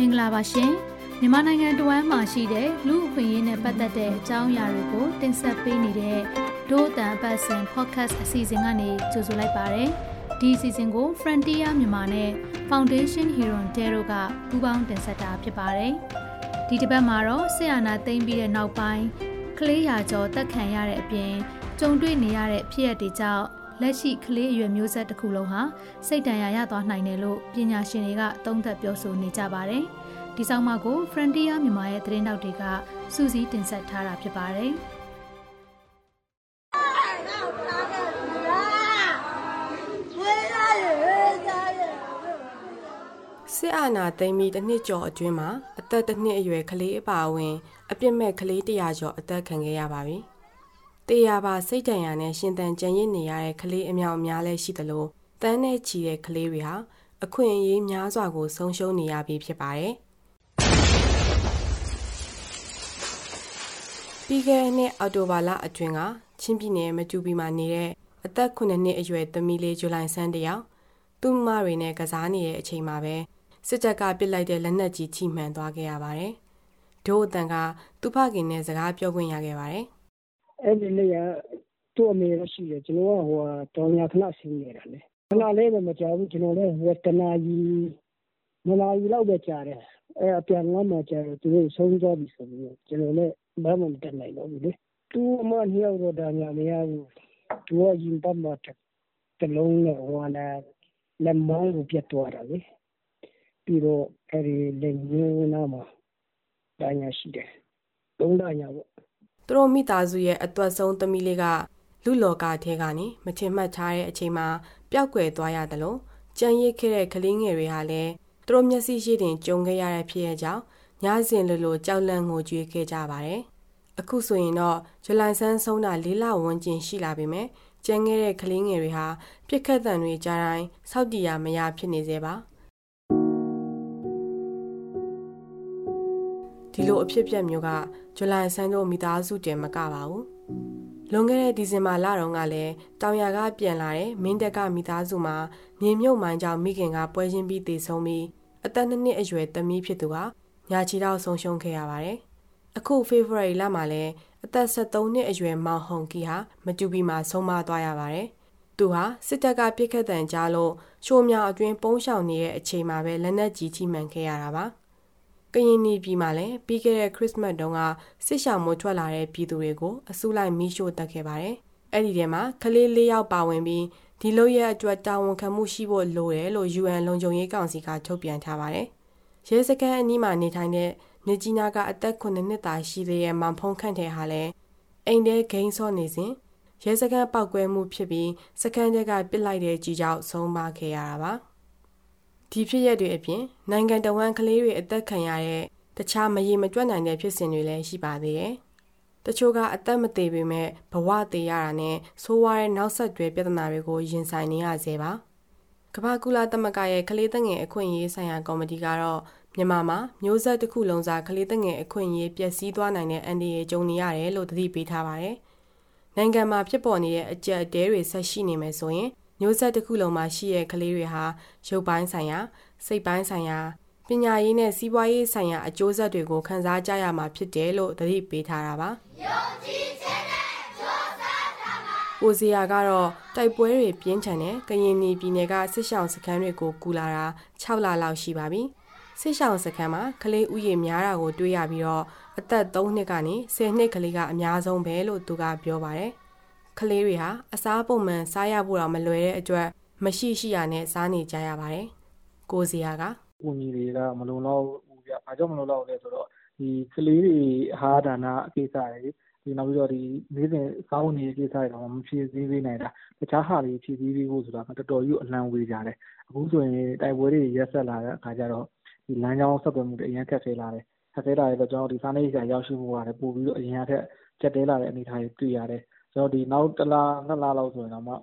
မင်္ဂလာပါရှင်မြန်မာနိုင်ငံတဝမ်းမှာရှိတဲ့လူအခွင့်အရေးနဲ့ပတ်သက်တဲ့အကြောင်းအရာတွေကိုတင်ဆက်ပေးနေတဲ့ဒို့အတန်ပတ်စင် podcast အစီအစဉ်ကနေကြိုဆိုလိုက်ပါရစေဒီအစီအစဉ်ကို Frontier မြန်မာနဲ့ Foundation Hero Tero ကပူးပေါင်းတင်ဆက်တာဖြစ်ပါတယ်ဒီတစ်ပတ်မှာတော့ဆီယနာသိမ့်ပြီးတဲ့နောက်ပိုင်းကလေးရာကျော်တက်ခံရတဲ့အပြင်ကြုံတွေ့နေရတဲ့ဖြစ်ရပ်တွေကြောင့် လက်ရှိကလေးအရွယ်မျိုးဆက်တစ်ခုလုံးဟာစိတ်တန်ရာရသွားနိုင်တယ်လို့ပညာရှင်တွေကသုံးသပ်ပြောဆိုနေကြပါတယ်။ဒီဆောင်မကို Frontier မြန်မာရဲ့သတင်းတောက်တွေကစူးစီးတင်ဆက်ထားတာဖြစ်ပါတယ်။စစ်အာဏာသိမ်းပြီးတစ်နှစ်ကျော်အတွင်းမှာအသက်တစ်နှစ်အရွယ်ကလေးအပါအဝင် အပြစ်မဲ့ကလေးတရာကျော်အသက်ခံခဲ့ရပါပြီ။ တေးရပါစိတ်တန်ရာနဲ့ရှင်တန်ကြံရစ်နေရတဲ့ကလေးအမြောက်အများလဲရှိသလိုတန်းနဲ့ချီတဲ့ကလေးတွေဟာအခွင့်အရေးများစွာကိုဆုံးရှုံးနေရပြီဖြစ်ပါတယ်။ပြီးခဲ့တဲ့နှစ်အောက်တိုဘာလအတွင်းကချင်းပြည်နယ်မတူပီမှာနေတဲ့အသက်9နှစ်အရွယ်သမီးလေးဇူလိုင်ဆန်းတယောက်သူ့မတွေနဲ့ကစားနေတဲ့အချိန်မှာပဲစစ်တပ်ကပစ်လိုက်တဲ့လက်နက်ကြီးထိမှန်သွားခဲ့ရပါတယ်။ဒို့အတန်ကသူ့ဖခင်နဲ့စကားပြောခွင့်ရခဲ့ပါတယ်။ အဲ့ဒီနေ့ကသူ့အမေရရှိတယ်ကျွန်တော်ကဟိုတောင်ရခဏဆင်းနေတာလေခဏလေးပဲမကြောက်ဘူးကျွန်တော်လည်းဟိုတနာကြီးမလာကြီးလောက်ပဲကြားတယ်အဲ့အပြန်လာမှကြားတယ်သူတို့ဆုံးသွားပြီဆိုပြီးကျွန်တော်လည်းဘာမှမတတ်နိုင်တော့ဘူးလေသူ့အမနှစ်ယောက်တော့ဒါမှမရဘူးသူကရင်ပတ်မှတလုံးနဲ့ဟိုလာလက်မောင်းကိုပြတ်သွားတာလေပြီးတော့အဲ့ဒီလက်ညှိုးနားမှာဒါညာရှိတယ်သုံးဒါညာပေါ့ သူတို့မိသားစုရဲ့အသွက်ဆုံးသမီးလေးကလူလောကထဲကနေမချင်မှတ်ထားတဲ့အချိန်မှာပျောက်ကွယ်သွားရတယ်လို့ကြံရစ်ခဲ့တဲ့ကလေးငယ်တွေဟာလည်းသူတို့မျက်စိရှိတင်ကြုံခဲ့ရတဲ့ဖြစ်ရကြောင်းညစဉ်လိုလိုကြောက်လန့်ငိုကြွေးခဲ့ကြပါတယ်။အခုဆိုရင်တော့ဇူလိုင်ဆန်းဆုံးတာလေးလဝန်းကျင်ရှိလာပြီမဲ့ကျန်ခဲ့တဲ့ကလေးငယ်တွေဟာပြစ်ခတ်တံတွေကြားတိုင်းစောက်တီရမရဖြစ်နေသေးပါ။ ဒီလိုအဖြစ်ပြက်မျိုးကဇူလိုင်ဆန်းတို့မိသားစုတင်မကပါဘူး။လွန်ခဲ့တဲ့ဒီဇင်ဘာလတုန်းကလည်းတောင်ယာကပြန်လာတဲ့မင်းတက်ကမိသားစုမှာမြေမြုပ်မိုင်းကြောင့်မိခင်ကပွဲချင်းပြီးတည်ဆုံးပြီးအသက်နှစ်နှစ်အရွယ်သမီးဖြစ်သူဟာညာချီတော့ဆုံးရှုံးခဲ့ရပါတယ်။အခု February လမှာလည်းအသက်73နှစ်အရွယ်မောင်ဟုန်ကီဟာမတူပီမှာဆုံးမသွားရပါတယ်။သူဟာစစ်တပ်ကပြစ်ခတ်တံကြားလို့ရှိုးမြောင်အတွင်းပုန်းရှောင်နေတဲ့အချိန်မှာပဲလက်နက်ကြီးထိမှန်ခဲ့ရတာပါ။ ကရင်နီပြည်မှာလည်းပြီးခဲ့တဲ့ခရစ်စမတ်တုန်းကစစ်ရှောင်မိုးထွက်လာတဲ့ပြည်သူတွေကိုအစုလိုက်မီးရှို့တက်ခဲ့ပါတယ်။အဲ့ဒီထဲမှာကလေး၄ယောက်ပါဝင်ပြီးဒီလိုရဲ့အတွက်တာဝန်ခံမှုရှိဖို့လိုတယ်လို့ UN လုံခြုံရေးကောင်စီကထုတ်ပြန်ထားပါတယ်။ရဲစခန်းအနီးမှာနေထိုင်တဲ့မြကြီးနာကအသက်9နှစ်သားရှိသေးတဲ့မောင်ဖုံးခန့်တဲ့ဟာလည်းအိမ်ထဲဂိမ်းဆော့နေစဉ်ရဲစခန်းပောက်ကွဲမှုဖြစ်ပြီးစခန်းတက်ကပစ်လိုက်တဲ့ကြီးကြောင့်ဆုံးပါခဲ့ရတာပါ။ ဒီဖြစ်ရက်တွေအပြင်နိုင်ငံတော်ဝန်ကလေးတွေအသက်ခံရတဲ့တခြားမရေမတွက်နိုင်တဲ့ဖြစ်စဉ်တွေလည်းရှိပါသေးတယ်။တချို့ကအသက်မသေးပေမဲ့ဘဝသေးရတာနဲ့ဆိုးဝါးတဲ့နောက်ဆက်တွဲပြဿနာတွေကိုရင်ဆိုင်နေရစေပါ။ကမ္ဘာကူလာသမဂ္ဂရဲ့ကလေးသက်ငယ်အခွင့်အရေးဆိုင်ရာကော်မတီကတော့မြန်မာမှာမျိုးဆက်တစ်ခုလုံးစားကလေးသက်ငယ်အခွင့်အရေးပျက်စီးသွားနိုင်တဲ့အန္တရာယ်ကြုံနေရတယ်လို့သတိပေးထားပါတယ်။နိုင်ငံမှာဖြစ်ပေါ်နေတဲ့အကြက်အတဲတွေဆက်ရှိနေမယ်ဆိုရင် မျိုးဆက်တစ်ခုလုံးမှာရှိတဲ့ကလေးတွေဟာရုပ်ပိုင်းဆိုင်ရာစိတ်ပိုင်းဆိုင်ရာပညာရေးနဲ့စီးပွားရေးဆိုင်ရာအကျိုးဆက်တွေကိုခံစားကြရမှာဖြစ်တယ်လို့သတိပေးထားတာပါ။ယုံကြည်ခြင်းနဲ့ကြိုးစားတာပါ။ကိုစီယာကတော့တိုက်ပွဲတွေပြင်းထန်တဲ့ကရင်နီပြည်နယ်ကစစ်ရှောင်းစခန်းတွေကိုကူလာတာ6လလောက်ရှိပါပြီ။စစ်ရှောင်းစခန်းမှာကလေးဥယျာဉ်များတာကိုတွေ့ရပြီးတော့အသက်3နှစ်ကနေ10နှစ်ကလေးကအများဆုံးပဲလို့သူကပြောပါတယ်။ ကလေးတွေဟာအစားပုံမှန်စားရဖို့တော့မလွယ်တဲ့အတွက်မရှိရှိရနဲ့စားနေကြရပါတယ်။ကိုစီယာကကိုကြီးတွေကမလုံလောက်ဘူးဗျ။ဘာကြောင့်မလုံလောက်လဲဆိုတော့ဒီကလေးတွေဟာဒါနအကိစ္စတွေဒီနောက်ပြီးတော့ဒီနေ့စဉ်စားဝင်နေတဲ့ကိစ္စတွေတော့မဖြည့်ဆည်းပေးနိုင်တာတခြားဟာတွေဖြည့်ဆည်းပေးဖို့ဆိုတာတော်တော်ကြီးအလံဝေးကြတယ်အခုဆိုရင်တိုက်ပွဲတွေရက်ဆက်လာတဲ့အခါကျတော့ဒီလမ်းကြောင်းဆက်သွယ်မှုတွေအရင်ခက်ခဲလာတယ်ခက်ခဲလာတဲ့အတွက်ကျွန်တော်ဒီစားနေကြရောက်ရှိဖို့ရတယ်ပို့ပြီးတော့အရင်ကထက်ကျက်တဲလာတဲ့အနေအထားတွေတွေ့ရတယ် ကျွန်တော်ဒီနောက်တစ်လနှစ်လလောက်ဆိုရင်တော့မှ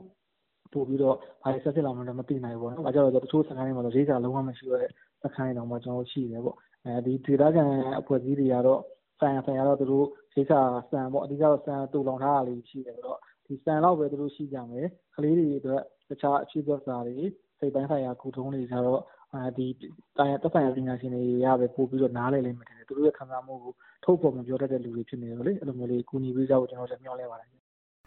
ပို့ပြီးတော့ဘာတွေဆက်ဖြစ်လာမလဲမသိနိုင်ဘူးပေါ့နော်။ဘာကြောင့်လဲဆိုတော့တချို့စခန်းတွေမှာတော့ရိက္ခာလုံးဝမရှိတော့တဲ့စခန်းတွေတောင်မှကျွန်တော်တို့ရှိတယ်ပေါ့။အဲဒီဒေသခံအဖွဲ့အစည်းတွေကတော့ဆိုင်ရာဆိုင်ရာတော့သူတို့ရိက္ခာဆန်ပေါ့အဓိကတော့ဆန်တူလောင်ထားတာလေးရှိတယ်ဆိုတော့ဒီဆန်လောက်ပဲသူတို့ရှိကြမယ်။ကလေးတွေအတွက်တခြားအခြေခံစာတွေစိတ်ပိုင်းဆိုင်ရာကုထုံးတွေကျတော့ဒီတိုင်တက်ဆိုင်ရာပညာရှင်တွေရပဲပို့ပြီးတော့နားလည်လိမ့်မယ်တယ်သူတို့ရဲ့ခံစားမှုကိုထုတ်ဖော်မပြောတတ်တဲ့လူတွေဖြစ်နေတယ်လေအဲ့လိုမျိုးလေးကူညီပေးကြဖို့ကျွန်တော်တို့မျှော်လင့်ပါတယ်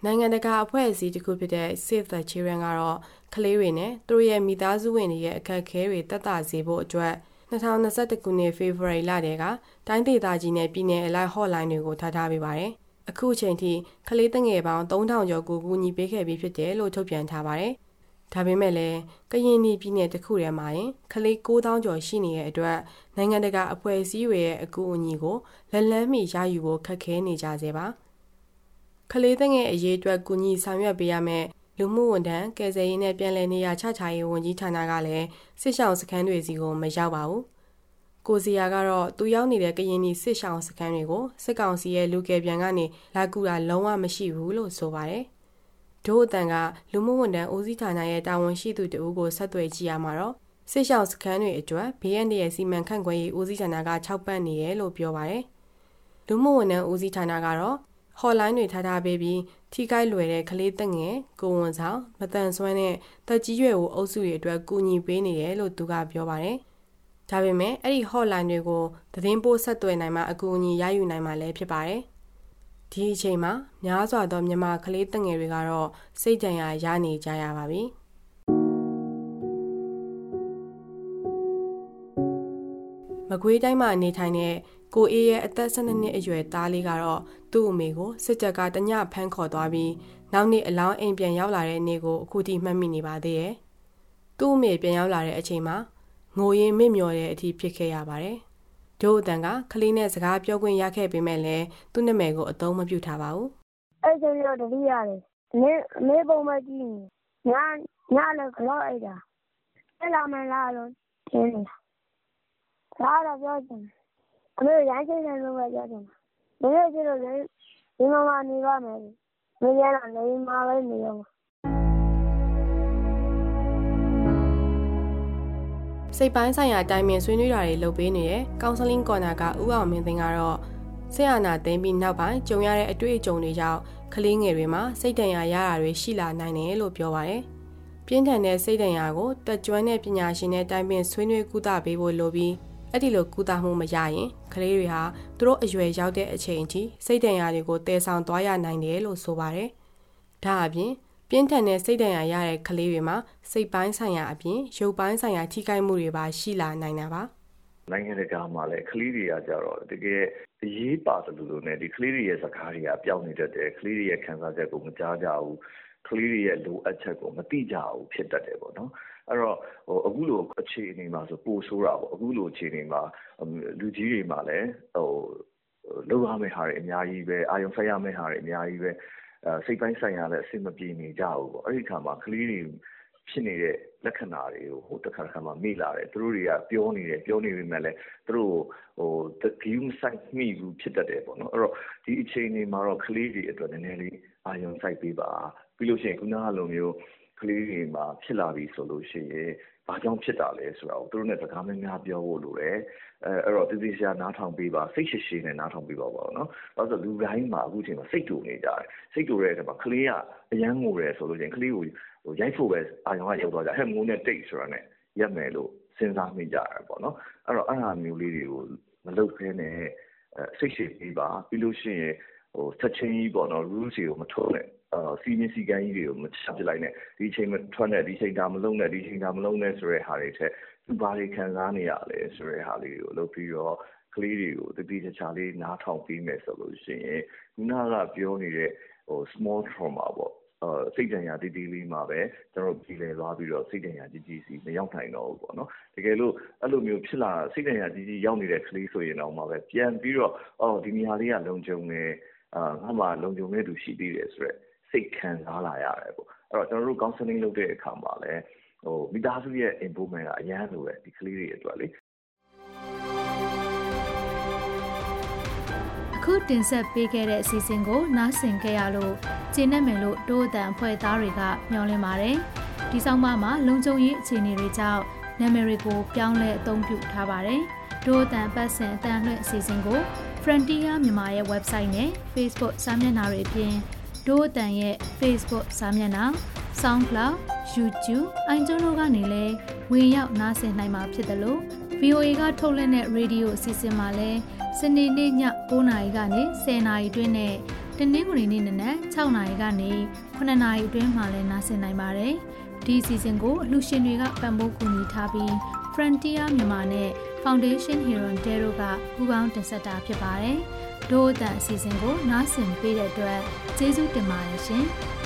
နိုင်ငံတကာအဖွဲ့အစည်းတစ်ခုဖြစ်တဲ့ Save the Children ကတော့ကလေးတွေနဲ့သူတို့ရဲ့မိသားစုဝင်တွေရဲ့အခက်အခဲတွေတက်တာစေဖို့အတွက်2021ခုနှစ် February လတည်းကတိုင်းဒေသကြီးနဲ့ပြည်내အလိုက် hotline တွေကိုထားထားပေးပါတယ်။အခုအချိန်ထိကလေးတငယ်ပေါင်း3000ကျော်ကိုကူညီပေးခဲ့ပြီးဖြစ်တယ်လို့ထုတ်ပြန်ထားပါတယ်။ဒါပေမဲ့လည်းကရင်ပြည်ပြည်နယ်တစ်ခုထဲမှာရင်ကလေး9000ကျော်ရှိနေတဲ့အတွက်နိုင်ငံတကာအဖွဲ့အစည်းတွေရဲ့အကူအညီကိုလက်လန်းမီရယူဖို့ခက်ခဲနေကြစေပါ။ ကလေးတငယ်အရေးအတွက်ကူညီဆောင်ရွက်ပေးရမယ့်လူမှုဝန်ထမ်းကယ်ဆယ်ရေးနဲ့ပြည်내နေရာချချရေးဝန်ကြီးဌာနကလည်းစစ်ဆောင်စခန်းတွေစီကိုမရောက်ပါဘူး။ကိုစီယာကတော့သူရောက်နေတဲ့ကရင်ပြည်စစ်ဆောင်စခန်းတွေကိုစစ်ကောင်စီရဲ့လူကယ်ပြန်ကနေလာကူတာလုံးဝမရှိဘူးလို့ဆိုပါတယ်။ဒို့အတန်ကလူမှုဝန်ထမ်းဦးစီးဌာနရဲ့တာဝန်ရှိသူတဦးကိုဆက်သွယ်ကြည့်ရမှာတော့စစ်ဆောင်စခန်းတွေအတွက် BND ရဲ့စီမံခန့်ခွဲရေးဦးစီးဌာနက6ပတ်နေတယ်လို့ပြောပါတယ်။လူမှုဝန်ထမ်းဦးစီးဌာနကတော့ ဟော်လိုင်းတွေထားထားပေးပြီးထိခိုက်လွယ်တဲ့ကလေးသက်ငယ်ကိုဝန်ဆောင်မတန်ဆွမ်းတဲ့တက်ကြီးရွယ်ကိုအုပ်စုတွေအတွက်ကူညီပေးနေတယ်လို့သူကပြောပါတယ်။ဒါပေမဲ့အဲ့ဒီ hotline တွေကိုသတင်းပို့ဆက်သွယ်နိုင်မှအကူအညီရယူနိုင်မှလည်းဖြစ်ပါတယ်။ဒီအချိန်မှာများစွာသောမြန်မာကလေးသက်ငယ်တွေကတော့စိတ်ကြံရရနေကြရပါပြီ။မကွေးတိုင်းမှာနေထိုင်တဲ့ ကိုအေးရဲ့အသက်12နှစ်အရွယ်သားလေးကတော့သူ့အမေကိုစစ်တပ်ကတညဖမ်းခေါ်သွားပြီးနောက်နေ့အလောင်းအိမ်ပြန်ရောက်လာတဲ့နေ့ကိုအခုထိမှတ်မိနေပါသေးတယ်။သူ့အမေပြန်ရောက်လာတဲ့အချိန်မှာငိုရင်းမစ်မျောတဲ့အထိဖြစ်ခဲ့ရပါတယ်။ဒို့အတန်ကကလေးနဲ့စကားပြောခွင့်ရခဲ့ပေမဲ့လည်းသူ့နာမည်ကိုအသုံးမပြုထားပါဘူး။အဲ့ချိန်တော့တတိရတယ်။နေနေပုံမကြည့်ညညလည်းကြောက်အိတ်တာ။အဲ့လာမလားလို့ထင်နေတာ။ဒါတော့ပြောချင်တယ် အမေရိုင်းချိတ်တယ်လို့ပဲပြောချင်တာ။မင်းတို့ကျတော့လေဒီမှာမှနေပါမယ်။မင်းကတော့နေမှာပဲနေရောစိတ်ပိုင်းဆိုင်ရာတိုင်ပင်ဆွေးနွေးတာတွေလုပ်ပေးနေတဲ့ counseling corner ကဦးအောင်မင်းသိန်းကတော့ဆရာနာသိမ်းပြီးနောက်ပိုင်းကြုံရတဲ့အတွေ့အကြုံတွေကြောင့်ကလေးငယ်တွေမှာစိတ်တန်ရာရတာတွေရှိလာနိုင်တယ်လို့ပြောပါတယ်။ပြင်းထန်တဲ့စိတ်တန်ရာကိုတက်ကြွတဲ့ပညာရှင်နဲ့တိုင်ပင်ဆွေးနွေးကုသပေးဖို့လိုပြီး အဲ့ဒီလိုကုသမှုမရရင်ကလေးတွေဟာသူတို့အရွယ်ရောက်တဲ့အချိန်အထိစိတ်ဒဏ်ရာတွေကိုတည်ဆောင်သွားရနိုင်တယ်လို့ဆိုပါတယ်။ဒါအပြင်ပြင်းထန်တဲ့စိတ်ဒဏ်ရာရတဲ့ကလေးတွေမှာစိတ်ပိုင်းဆိုင်ရာအပြင်ရုပ်ပိုင်းဆိုင်ရာထိခိုက်မှုတွေပါရှိလာနိုင်တာပါ။နိုင်ငံတကာမှာလည်းကလေးတွေကကြတော့တကယ်အရေးပါတယ်လို့လို့ ਨੇ ဒီကလေးတွေရဲ့စကားတွေကပျောက်နေတတ်တယ်ကလေးတွေရဲ့ခံစားချက်ကိုမကြားကြဘူးကလေးတွေရဲ့လိုအပ်ချက်ကိုမသိကြဘူးဖြစ်တတ်တယ်ပေါ့နော် အဲ့တော့ဟိုအခုလိုအခြေအနေမှာဆိုပိုဆိုးတာပေါ့အခုလိုအခြေအနေမှာလူကြီးတွေမှာလည်းဟိုလောက်ရမယ့်ဟာတွေအများကြီးပဲအာယုံဆက်ရမယ့်ဟာတွေအများကြီးပဲအဲစိတ်ပိုင်းဆိုင်ရာလည်းအဆင်မပြေနေကြဘူးပေါ့အဲ့ဒီခါမှာကလေးတွေဖြစ်နေတဲ့လက္ခဏာတွေကိုဟိုတစ်ခါတစ်ခါမှမေ့လာတယ်သူတို့တွေကပြောနေတယ်ပြောနေပေမဲ့လည်းသူတို့ဟိုဂီးမဆိုင်မိဘူးဖြစ်တတ်တယ်ပေါ့နော်အဲ့တော့ဒီအချိန်တွေမှာတော့ကလေးတွေအတွက်နည်းနည်းလေးအာယုံစိုက်ပေးပါပြီးလို့ရှိရင်ခုနကလိုမျိုး ကလေးတွေမှာဖြစ်လာပြီဆိုလို့ရှိရင်ဘာကြောင့်ဖြစ်တာလဲဆိုတာကိုသူတို့နဲ့စကားများများပြောဖို့လိုတယ်အဲအဲ့တော့တည်တည်ရှာနားထောင်ပေးပါစိတ်ရှိရှိနဲ့နားထောင်ပေးပါပါနော်ဘာလို့ဆိုလူတိုင်းမှာအခုချိန်မှာစိတ်တူနေကြတယ်စိတ်တူတဲ့အခါမှာကလေးကအရန်ငိုတယ်ဆိုလို့ချင်းကလေးကိုဟိုရိုက်ဖို့ပဲအာရုံကရောက်သွားကြဟဲ့ငိုနဲ့တိတ်ဆိုတာနဲ့ရက်မယ်လို့စဉ်းစားမိကြတယ်ပေါ့နော်အဲ့တော့အဲ့ဟာမျိုးလေးတွေကိုမလုပ်ခဲနဲ့စိတ်ရှိပေးပါပြီးလို့ရှိရင်ဟိုချက်ချင်းကြီးပေါ့နော် rules တွေကိုမထုတ်နဲ့ အာစီမင်းစီကန်းကြီးတွေကို မချပစ်လိုက်နဲ့ ဒီချိန်မထွက်နဲ့ ဒီချိန် ဒါမလုံးနဲ့ ဒီချိန် ဒါမလုံးနဲ့ ဆိုတဲ့ဟာတွေထက် သူဘာတွေခံစားနေရလဲ ဆိုတဲ့ဟာလေးကို လုပ်ပြီးတော့ ကလေးတွေကိုတတိချာချာလေး နားထောင်ပြီးမယ်ဆိုလို့ရှိရင် ခုနကပြောနေတဲ့ဟို small trauma ပေါ့အာစိတ်ဒဏ်ရာတည်တည်လေးမှာပဲ ကျွန်တော်ပြည်လည်သွားပြီးတော့ စိတ်ဒဏ်ရာကြီးကြီးစီမရောက်နိုင်တော့ဘူးပေါ့နော် တကယ်လို့ အဲ့လိုမျိုးဖြစ်လာ စိတ်ဒဏ်ရာကြီးကြီး ရောက်နေတဲ့ ကလေးဆိုရင်တော့မှပဲ ပြန်ပြီးတော့ အော် ဒီနေရာလေးက လုံခြုံနေအာငါမှလုံခြုံနေသူ ရှိသေးတယ်ဆိုတော့ စိတ်ခံစားလာရတယ်ပေါ့အဲ့တော့ကျွန်တော်တို့ counseling လုပ်တဲ့အခါမှာလည်းဟိုမိသားစုရဲ့ improvement ကအရန်လိုပဲဒီကလေးတွေအတွက်လေအခုတင်ဆက်ပေးခဲ့တဲ့အစီအစဉ်ကို နားဆင်ကြရလို့ကျင်းနေမယ်လို့ဒို့အတန်ဖွဲ့သားတွေကမျှော်လင့်ပါတယ်ဒီဆောင်မမှာလုံခြုံရေးအခြေအနေတွေကြောင့်နာမည်တွေကိုပြောင်းလဲအသုံးပြုထားပါတယ်ဒို့အတန်ပတ်စင်အတန်လွှင့်အစီအစဉ်ကို Frontier မြန်မာရဲ့ website နဲ့ Facebook စာမျက်နှာတွေအပြင် ဒို့အတန်ရဲ့ Facebook စာမျက်နှာ SoundCloud YouTube, iTunes တို့ကနေလည်းဝင်ရောက်နားဆင်နိုင်မှာဖြစ်တယ်လို့ VOA ကထုတ်လွှင့်တဲ့ရေဒီယိုအစီအစဉ်မှာလည်းစနေနေ့ည9:00နာရီကနေ10:00နာရီအတွင်းနဲ့တနင်္ဂနွေနေ့နနက်6:00နာရီကနေ9:00နာရီအတွင်းမှာလည်းနားဆင်နိုင်ပါတယ်။ဒီအစီအစဉ်ကိုအလှူရှင်တွေကပံ့ပိုးကူညီထားပြီး Frontier မြန်မာနဲ့ Foundation Hero Dero ကပူးပေါင်းတင်ဆက်တာဖြစ်ပါတယ်။ ဒို့အတန်အစီအစဉ်ကိုနားဆင်ပေးတဲ့အတွက်ကျေးဇူးတင်ပါတယ်ရှင်။